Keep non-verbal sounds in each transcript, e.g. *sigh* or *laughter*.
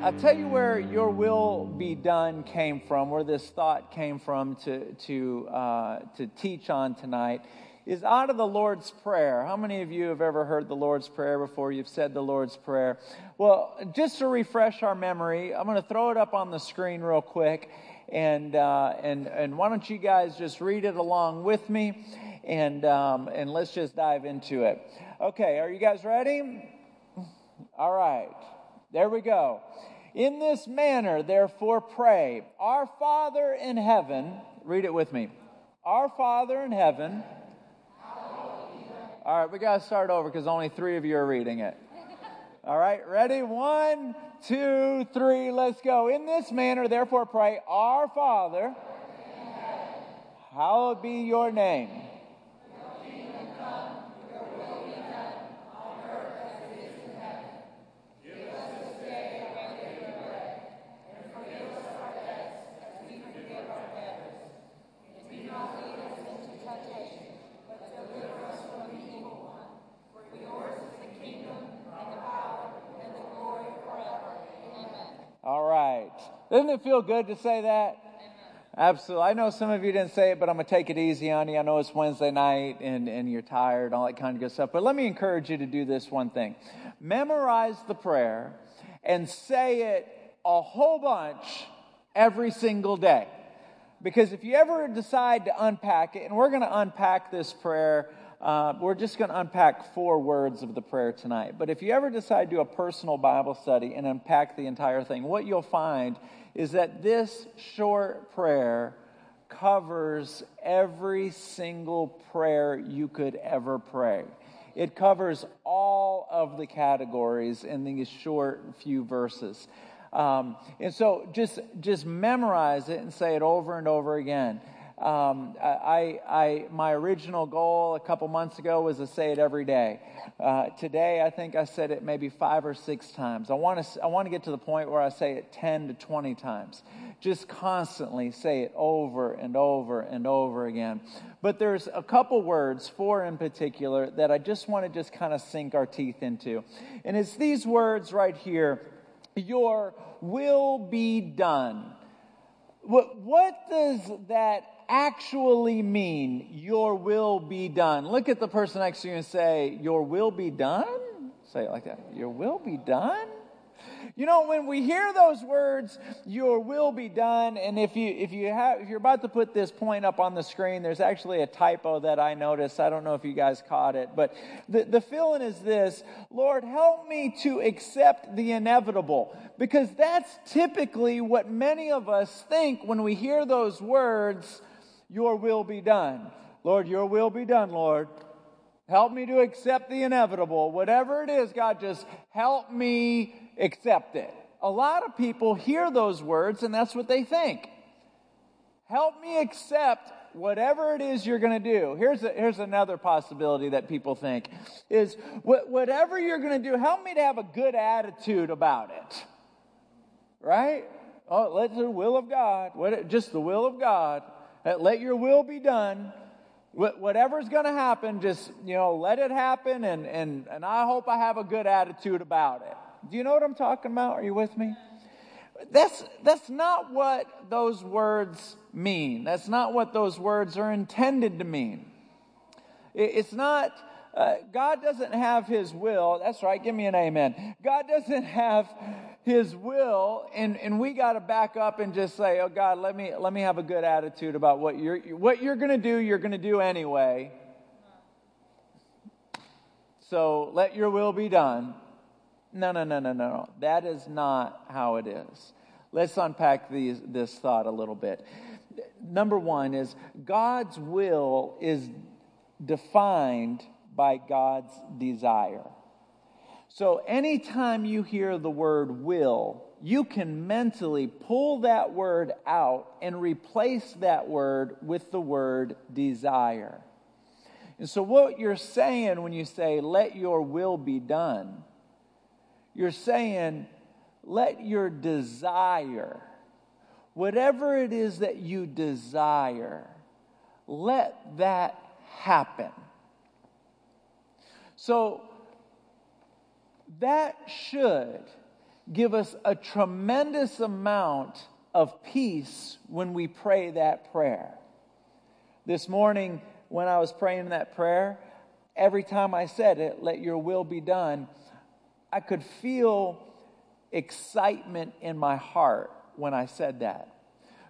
I'll tell you where your will be done came from, where this thought came from to, to, uh, to teach on tonight, is out of the Lord's Prayer. How many of you have ever heard the Lord's Prayer before? You've said the Lord's Prayer. Well, just to refresh our memory, I'm going to throw it up on the screen real quick. And, uh, and, and why don't you guys just read it along with me? And, um, and let's just dive into it. Okay, are you guys ready? All right. There we go. In this manner, therefore, pray. Our Father in heaven, read it with me. Our Father in heaven. All right, we got to start over because only three of you are reading it. All right, ready? One, two, three, let's go. In this manner, therefore, pray. Our Father, hallowed be your name. Doesn't it feel good to say that? Absolutely. I know some of you didn't say it, but I'm going to take it easy on you. I know it's Wednesday night and, and you're tired, all that kind of good stuff. But let me encourage you to do this one thing memorize the prayer and say it a whole bunch every single day. Because if you ever decide to unpack it, and we're going to unpack this prayer uh, we're just going to unpack four words of the prayer tonight. But if you ever decide to do a personal Bible study and unpack the entire thing, what you'll find is that this short prayer covers every single prayer you could ever pray. It covers all of the categories in these short few verses. Um, and so just, just memorize it and say it over and over again. Um, I, I, my original goal a couple months ago was to say it every day. Uh, today, I think I said it maybe five or six times. I want to, I want to get to the point where I say it 10 to 20 times. Just constantly say it over and over and over again. But there's a couple words, four in particular, that I just want to just kind of sink our teeth into. And it's these words right here Your will be done. What, what does that actually mean, your will be done? Look at the person next to you and say, your will be done? Say it like that. Your will be done? You know, when we hear those words, your will be done, and if you if you have if you're about to put this point up on the screen, there's actually a typo that I noticed. I don't know if you guys caught it, but the, the feeling is this Lord, help me to accept the inevitable. Because that's typically what many of us think when we hear those words, your will be done. Lord, your will be done, Lord. Help me to accept the inevitable. Whatever it is, God, just help me accept it. A lot of people hear those words and that's what they think. Help me accept whatever it is you're going to do. Here's, a, here's another possibility that people think is whatever you're going to do, help me to have a good attitude about it. Right? Oh, let the will of God, what, just the will of God. Let your will be done. Whatever's going to happen, just, you know, let it happen, and, and, and I hope I have a good attitude about it. Do you know what I'm talking about? Are you with me? That's, that's not what those words mean. That's not what those words are intended to mean. It's not, uh, God doesn't have His will. That's right, give me an amen. God doesn't have his will and, and we got to back up and just say oh god let me let me have a good attitude about what you're what you're going to do you're going to do anyway. So let your will be done. No no no no no. That is not how it is. Let's unpack these, this thought a little bit. Number one is god's will is defined by god's desire so, anytime you hear the word will, you can mentally pull that word out and replace that word with the word desire. And so, what you're saying when you say, let your will be done, you're saying, let your desire, whatever it is that you desire, let that happen. So, that should give us a tremendous amount of peace when we pray that prayer. This morning, when I was praying that prayer, every time I said it, let your will be done, I could feel excitement in my heart when I said that.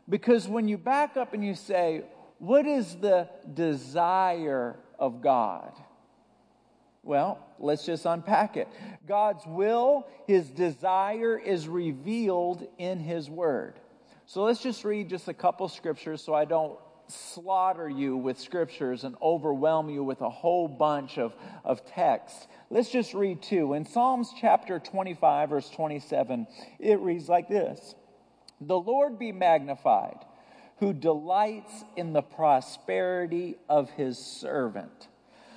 Because when you back up and you say, What is the desire of God? Well, let's just unpack it. God's will, His desire is revealed in His Word. So let's just read just a couple scriptures so I don't slaughter you with scriptures and overwhelm you with a whole bunch of, of text. Let's just read two. In Psalms chapter 25, verse 27, it reads like this The Lord be magnified, who delights in the prosperity of his servant.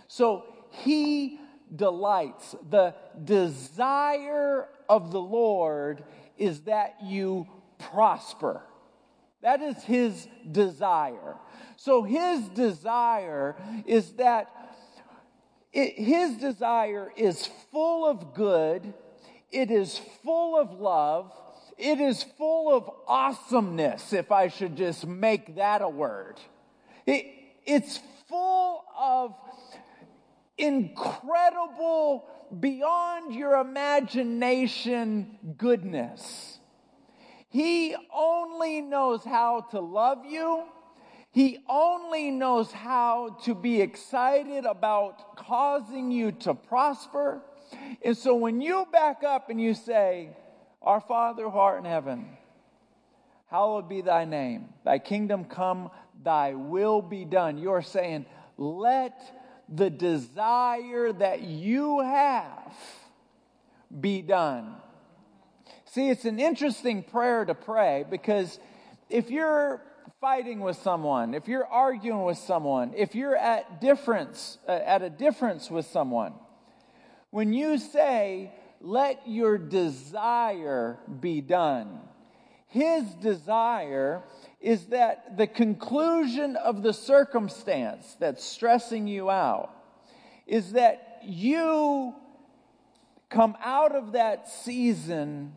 So he delights. The desire of the Lord is that you prosper. That is his desire. So his desire is that it, his desire is full of good, it is full of love, it is full of awesomeness, if I should just make that a word. It, it's full of incredible, beyond your imagination goodness. He only knows how to love you. He only knows how to be excited about causing you to prosper. And so when you back up and you say, Our Father who art in heaven, hallowed be thy name, thy kingdom come, thy will be done. You're saying, Let the desire that you have be done. See, it's an interesting prayer to pray because if you're fighting with someone, if you're arguing with someone, if you're at difference uh, at a difference with someone, when you say, "Let your desire be done," his desire is that the conclusion of the circumstance that's stressing you out is that you come out of that season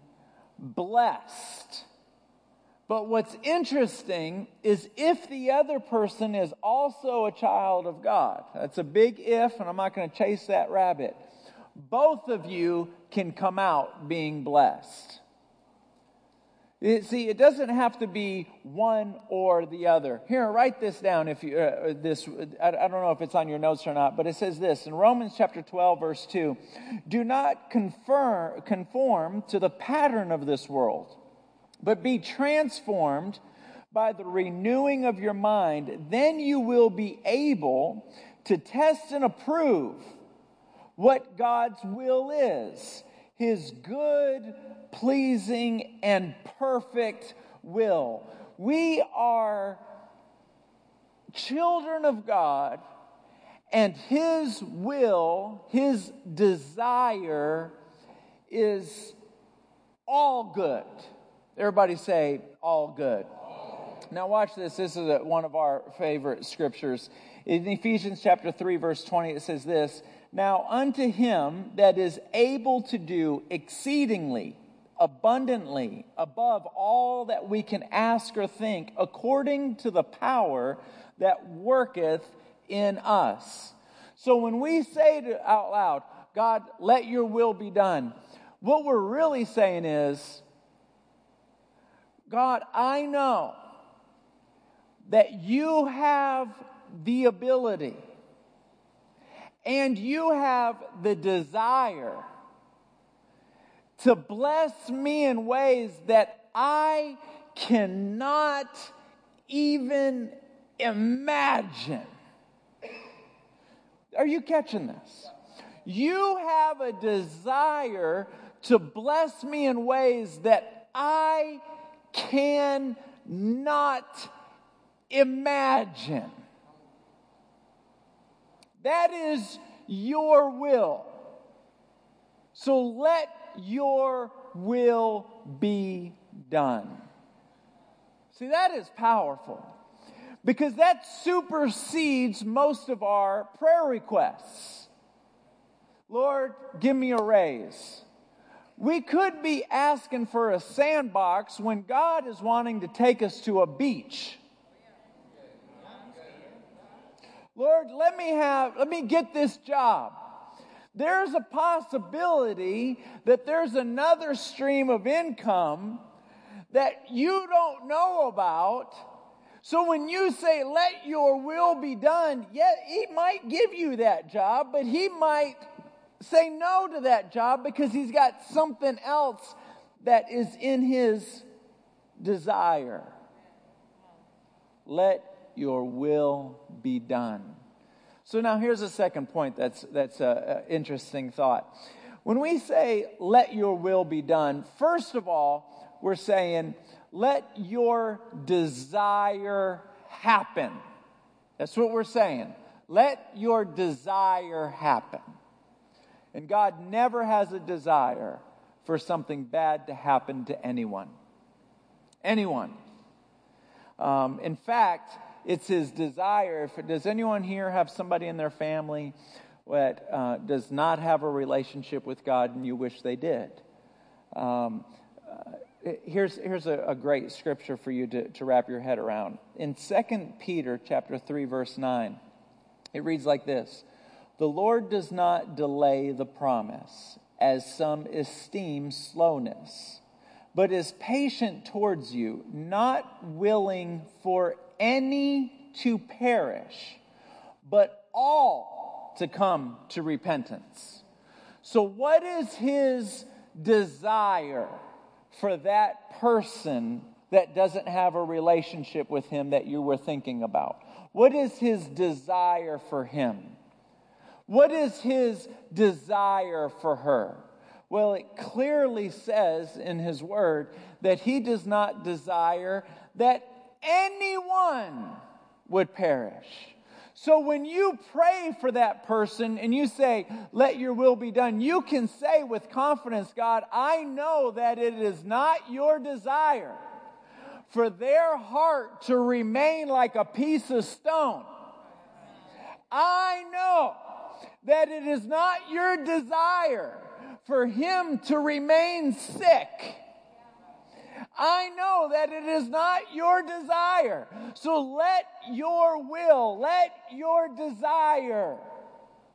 blessed. But what's interesting is if the other person is also a child of God, that's a big if, and I'm not going to chase that rabbit. Both of you can come out being blessed. See, it doesn't have to be one or the other. Here, write this down. If you uh, this, I, I don't know if it's on your notes or not, but it says this in Romans chapter twelve, verse two: Do not conform conform to the pattern of this world, but be transformed by the renewing of your mind. Then you will be able to test and approve what God's will is, His good pleasing, and perfect will. We are children of God, and His will, His desire is all good. Everybody say, all good. Now, watch this. This is one of our favorite scriptures. In Ephesians chapter 3, verse 20, it says this Now, unto him that is able to do exceedingly abundantly above all that we can ask or think, according to the power that worketh in us. So when we say to, out loud, God, let your will be done, what we're really saying is, God, I know that you have the ability and you have the desire to bless me in ways that I cannot even imagine. Are you catching this? You have a desire to bless me in ways that I cannot imagine. That is your will. So let your will be done. See, that is powerful because that supersedes most of our prayer requests. Lord, give me a raise. we could be asking for a sandbox when God is wanting to take us to a beach. Lord, let me have, let me get this job. There's a possibility that there's another stream of income that you don't know about. So when you say, let your will be done, yet he might give you that job, but he might say no to that job because he's got something else that is in his desire. Let your will be done. So now here's a second point that's that's an interesting thought. When we say let your will be done, first of all, we're saying let your desire happen. That's what we're saying. Let your desire happen. And God never has a desire for something bad to happen to anyone. Anyone. Um, in fact, it's his desire. If, does anyone here have somebody in their family that uh, does not have a relationship with God and you wish they did? Um, uh, here's here's a, a, great scripture for you to, to wrap your head around. In 2 Peter chapter 3, verse 9, it reads like this The Lord does not delay the promise, as some esteem slowness, but is patient towards you, not willing for any to perish, but all to come to repentance. So, what is his desire for that person that doesn't have a relationship with him that you were thinking about? What is his desire for him? What is his desire for her? Well, it clearly says in his word that he does not desire that anyone would perish. So when you pray for that person and you say, let your will be done, you can say with confidence, God, I know that it is not your desire for their heart to remain like a piece of stone. I know that it is not your desire for him to remain sick I know that it is not your desire. So let your will, let your desire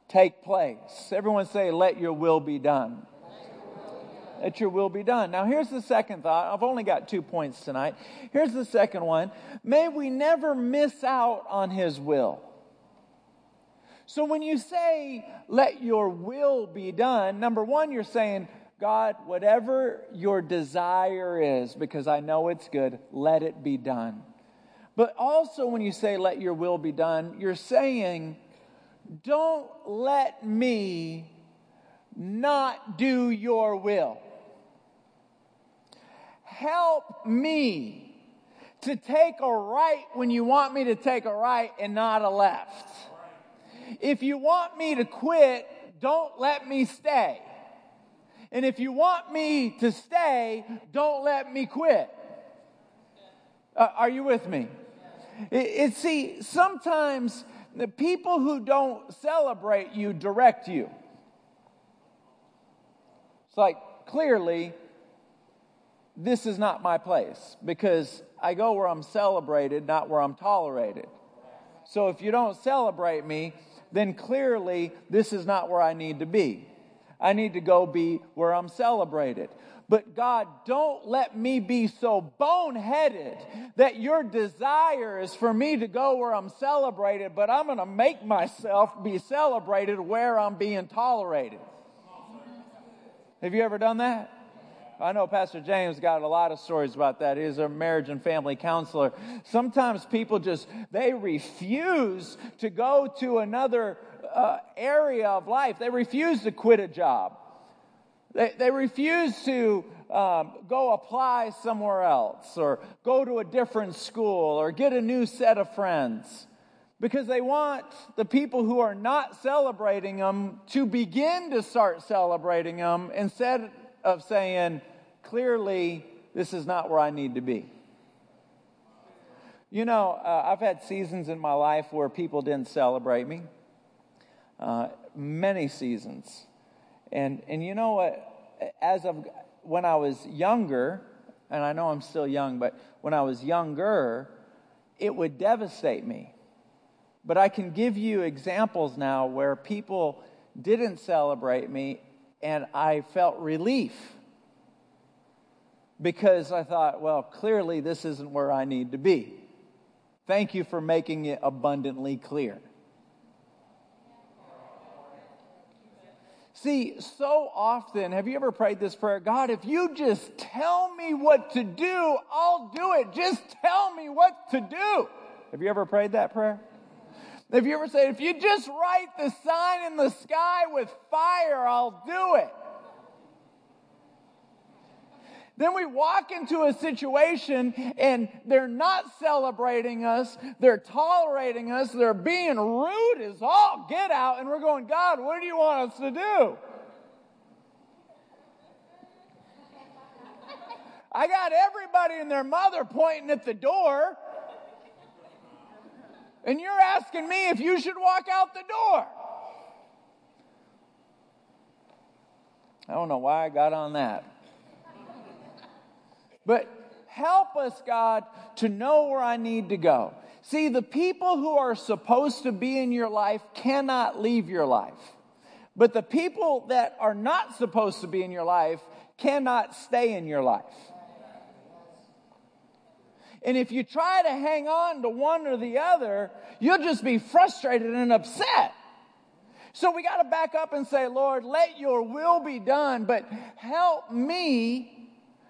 take place. Everyone say, let your will be done. Let your will be done. Now, here's the second thought. I've only got two points tonight. Here's the second one. May we never miss out on His will. So, when you say, let your will be done, number one, you're saying, God, whatever your desire is, because I know it's good, let it be done. But also, when you say, let your will be done, you're saying, don't let me not do your will. Help me to take a right when you want me to take a right and not a left. If you want me to quit, don't let me stay. And if you want me to stay, don't let me quit. Uh, are you with me? It, it, see, sometimes the people who don't celebrate you direct you. It's like, clearly, this is not my place because I go where I'm celebrated, not where I'm tolerated. So if you don't celebrate me, then clearly this is not where I need to be. I need to go be where I'm celebrated. But God, don't let me be so boneheaded that your desire is for me to go where I'm celebrated, but I'm going to make myself be celebrated where I'm being tolerated. Have you ever done that? I know Pastor James got a lot of stories about that. He's a marriage and family counselor. Sometimes people just, they refuse to go to another uh, area of life. They refuse to quit a job. They, they refuse to um, go apply somewhere else or go to a different school or get a new set of friends because they want the people who are not celebrating them to begin to start celebrating them instead of saying, clearly, this is not where I need to be. You know, uh, I've had seasons in my life where people didn't celebrate me uh, many seasons. And, and you know what? as of when I was younger, and I know I'm still young, but when I was younger, it would devastate me. But I can give you examples now where people didn't celebrate me and I felt relief because I thought, well, clearly this isn't where I need to be. Thank you for making it abundantly clear. See, so often, have you ever prayed this prayer? God, if you just tell me what to do, I'll do it. Just tell me what to do. Have you ever prayed that prayer? Have you ever said, if you just write the sign in the sky with fire, I'll do it? Then we walk into a situation and they're not celebrating us, they're tolerating us, they're being rude as all get out, and we're going, God, what do you want us to do? I got everybody and their mother pointing at the door. And you're asking me if you should walk out the door. I don't know why I got on that. But help us, God, to know where I need to go. See, the people who are supposed to be in your life cannot leave your life. But the people that are not supposed to be in your life cannot stay in your life. And if you try to hang on to one or the other, you'll just be frustrated and upset. So we got to back up and say, Lord, let your will be done, but help me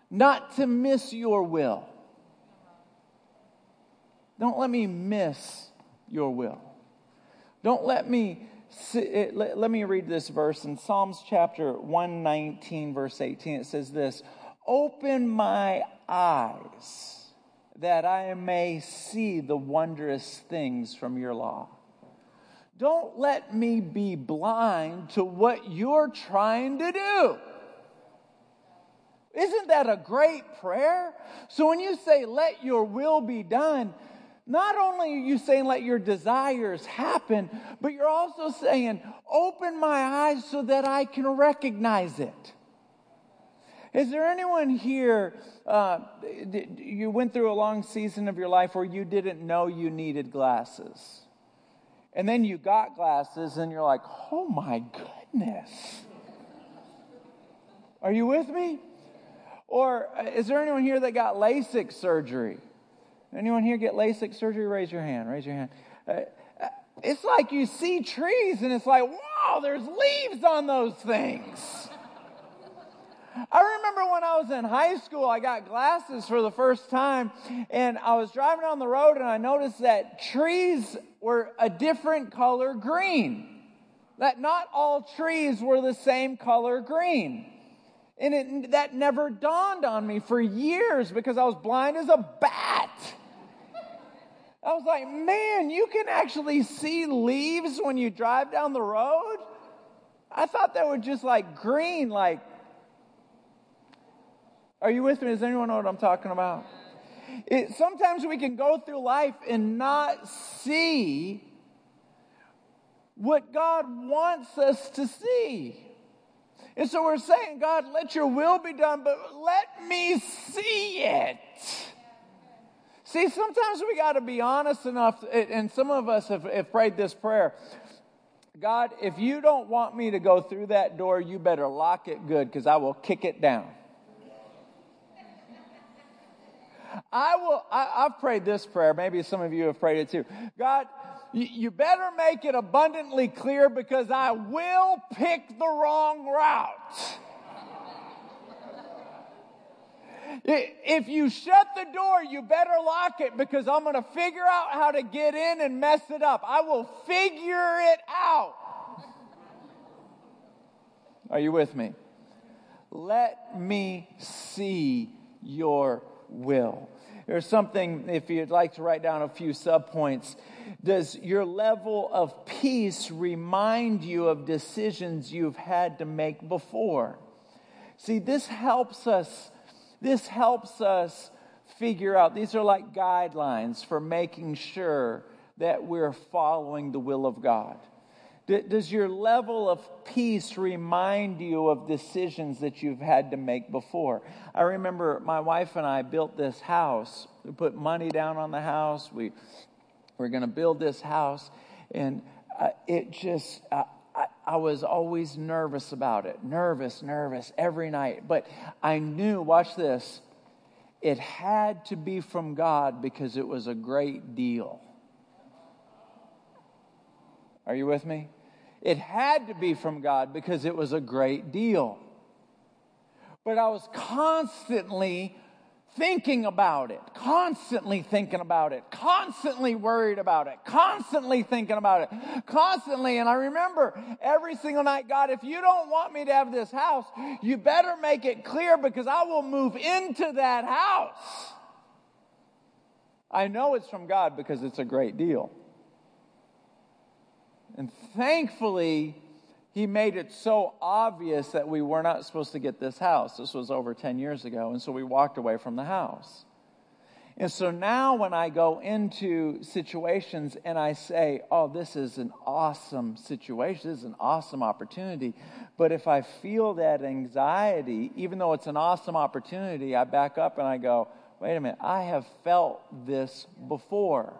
not to miss your will. Don't let me miss your will. Don't let me eh, let me read this verse in Psalms chapter 119 verse 18 it says this open my eyes that I may see the wondrous things from your law don't let me be blind to what you're trying to do isn't that a great prayer? So when you say, let your will be done, not only are you saying, let your desires happen, but you're also saying, open my eyes so that I can recognize it. Is there anyone here, uh, you went through a long season of your life where you didn't know you needed glasses? And then you got glasses and you're like, oh my goodness. Are you with me? Or uh, is there anyone here that got LASIK surgery? Anyone here get LASIK surgery? Raise your hand. Raise your hand. Uh, uh, it's like you see trees and it's like, wow, there's leaves on those things. I remember when I was in high school, I got glasses for the first time, and I was driving down the road and I noticed that trees were a different color green. That not all trees were the same color green. And it, that never dawned on me for years because I was blind as a bat. I was like, man, you can actually see leaves when you drive down the road? I thought they were just like green, like. Are you with me? Does anyone know what I'm talking about? It, sometimes we can go through life and not see what God wants us to see. And so we're saying, God, let your will be done, but let me see it. See, sometimes we got to be honest enough, and some of us have, have prayed this prayer. God, if you don't want me to go through that door, you better lock it good because I will kick it down. I will, I, have prayed this prayer. Maybe some of you have prayed it too. God, you better make it abundantly clear because I will pick the wrong route. If you shut the door, you better lock it because I'm going to figure out how to get in and mess it up. I will figure it out. Are you with me? Let me see your will. There's something, if you'd like to write down a few subpoints. Does your level of peace remind you of decisions you've had to make before? See, this helps us, this helps us figure out, these are like guidelines for making sure that we're following the will of God. Does your level of peace remind you of decisions that you've had to make before? I remember my wife and I built this house. We put money down on the house. We were going to build this house. And uh, it just, uh, I, I was always nervous about it. Nervous, nervous every night. But I knew, watch this, it had to be from God because it was a great deal. Are you with me? It had to be from God because it was a great deal. But I was constantly thinking about it, constantly thinking about it, constantly worried about it, constantly thinking about it, constantly. And I remember every single night, God, if you don't want me to have this house, you better make it clear because I will move into that house. I know it's from God because it's a great deal. And thankfully, he made it so obvious that we were not supposed to get this house. This was over 10 years ago, and so we walked away from the house. And so now, when I go into situations and I say, Oh, this is an awesome situation, this is an awesome opportunity. But if I feel that anxiety, even though it's an awesome opportunity, I back up and I go, Wait a minute, I have felt this before.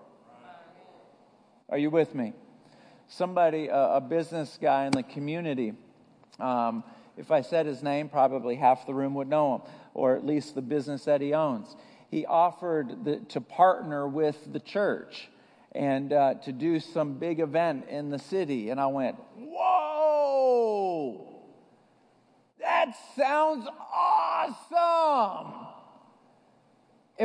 Are you with me? Somebody, a, a business guy in the community. Um, if I said his name, probably half the room would know him, or at least the business that he owns. He offered the, to partner with the church and uh, to do some big event in the city. And I went, Whoa! That sounds awesome!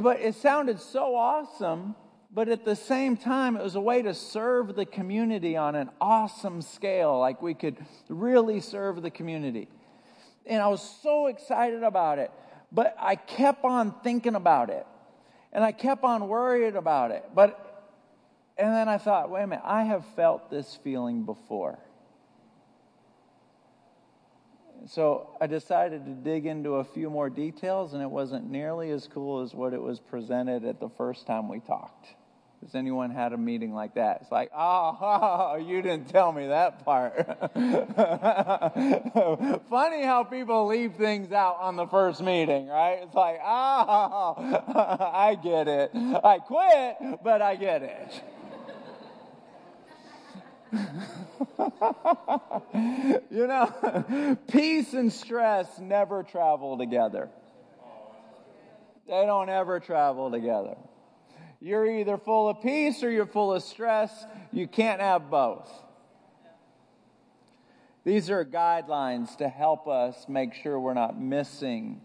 But it sounded so awesome but at the same time, it was a way to serve the community on an awesome scale. Like we could really serve the community. And I was so excited about it. But I kept on thinking about it. And I kept on worried about it. But, and then I thought, wait a minute, I have felt this feeling before. So I decided to dig into a few more details, and it wasn't nearly as cool as what it was presented at the first time we talked. Has anyone had a meeting like that? It's like, oh, oh *laughs* you didn't tell me that part. *laughs* Funny how people leave things out on the first meeting, right? It's like, oh, *laughs* I get it. I quit, but I get it. you know, peace and stress never travel together. They don't ever travel together. You're either full of peace or you're full of stress. You can't have both. These are guidelines to help us make sure we're not missing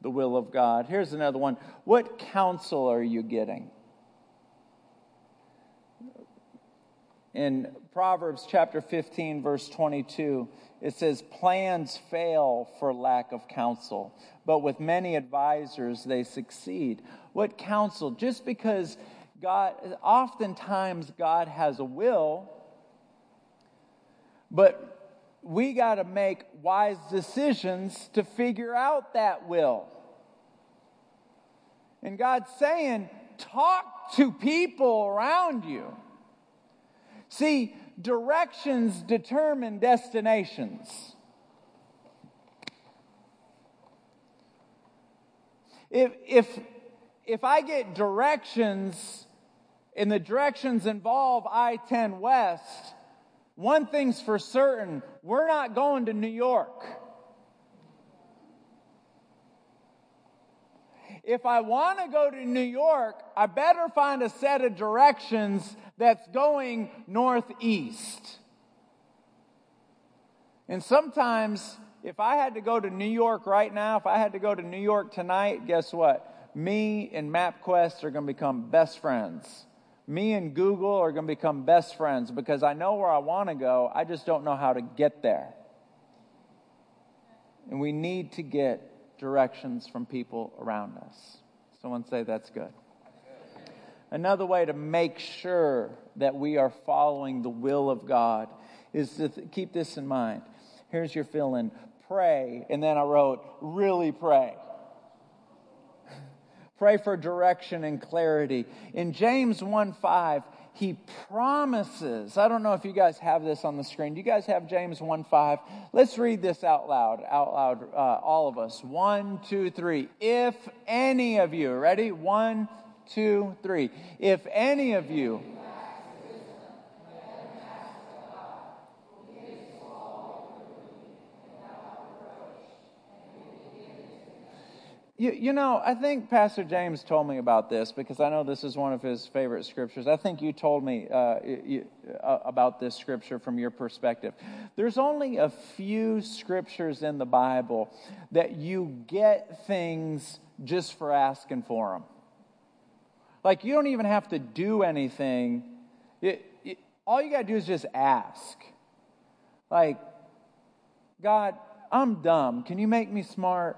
the will of God. Here's another one. What counsel are you getting? In Proverbs chapter 15, verse 22, it says, Plans fail for lack of counsel, but with many advisors they succeed. What counsel? Just because God, oftentimes God has a will, but we got to make wise decisions to figure out that will. And God's saying, talk to people around you. See, directions determine destinations. If, if, if I get directions and the directions involve I 10 West, one thing's for certain we're not going to New York. If I want to go to New York, I better find a set of directions that's going northeast. And sometimes, if I had to go to New York right now, if I had to go to New York tonight, guess what? Me and MapQuest are going to become best friends. Me and Google are going to become best friends because I know where I want to go. I just don't know how to get there. And we need to get directions from people around us. Someone say that's good. Another way to make sure that we are following the will of God is to th- keep this in mind. Here's your fill in pray. And then I wrote, really pray. Pray for direction and clarity. In James 1 5, he promises. I don't know if you guys have this on the screen. Do you guys have James 1 5? Let's read this out loud, out loud, uh, all of us. One, two, three. If any of you, ready? One, two, three. If any of you, You, you know, I think Pastor James told me about this because I know this is one of his favorite scriptures. I think you told me uh, you, uh, about this scripture from your perspective. There's only a few scriptures in the Bible that you get things just for asking for them. Like, you don't even have to do anything. It, it, all you got to do is just ask. Like, God, I'm dumb. Can you make me smart?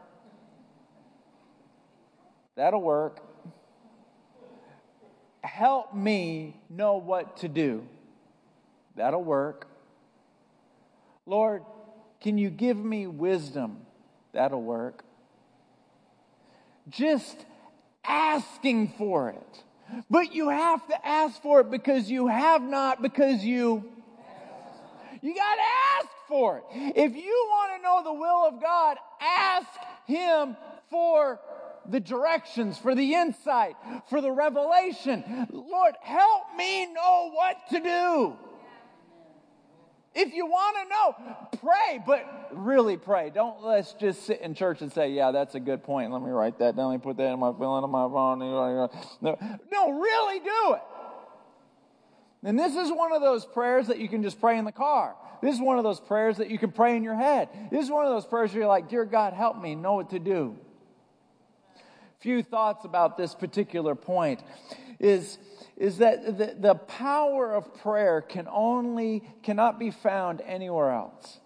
That'll work. Help me know what to do. That'll work. Lord, can you give me wisdom? That'll work. Just asking for it. But you have to ask for it because you have not, because you. You got to ask for it. If you want to know the will of God, ask Him for the directions, for the insight, for the revelation. Lord, help me know what to do. If you want to know, pray, but really pray. Don't let's just sit in church and say, "Yeah, that's a good point. Let me write that down. Let me put that in my filling in my phone." No, no, really do it. And this is one of those prayers that you can just pray in the car. This is one of those prayers that you can pray in your head. This is one of those prayers where you're like, "Dear God, help me know what to do." Few thoughts about this particular point is, is that the, the power of prayer can only, cannot be found anywhere else.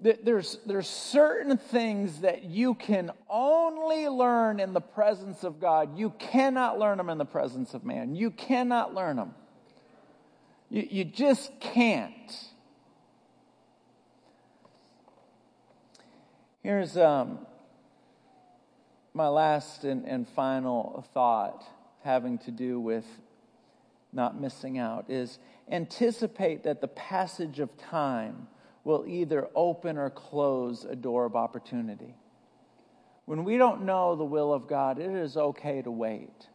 There's, there's certain things that you can only learn in the presence of God. You cannot learn them in the presence of man. You cannot learn them. You, you just can't. Here's um, my last and, and final thought having to do with not missing out is anticipate that the passage of time will either open or close a door of opportunity. When we don't know the will of God, it is okay to wait.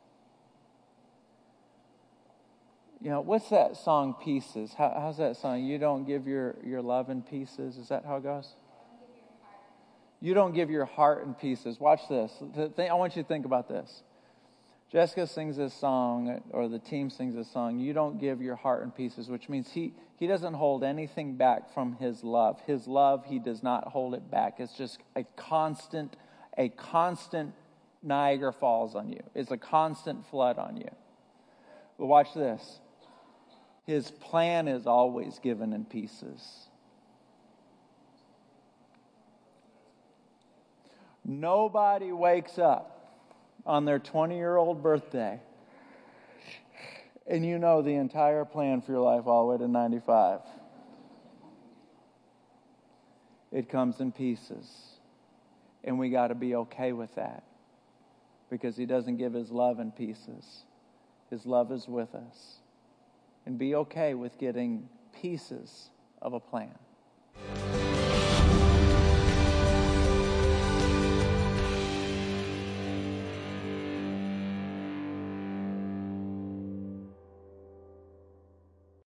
You know, what's that song, Pieces? How, how's that song? You don't give your, your love in pieces. Is that how it goes? You don't give your heart in pieces. Watch this. I want you to think about this. Jessica sings this song, or the team sings this song, You Don't Give Your Heart in Pieces, which means he, he doesn't hold anything back from his love. His love, he does not hold it back. It's just a constant, a constant Niagara Falls on you. It's a constant flood on you. But watch this. His plan is always given in pieces. Nobody wakes up on their 20 year old birthday and you know the entire plan for your life all the way to 95. It comes in pieces. And we got to be okay with that because He doesn't give His love in pieces. His love is with us. And be okay with getting pieces of a plan.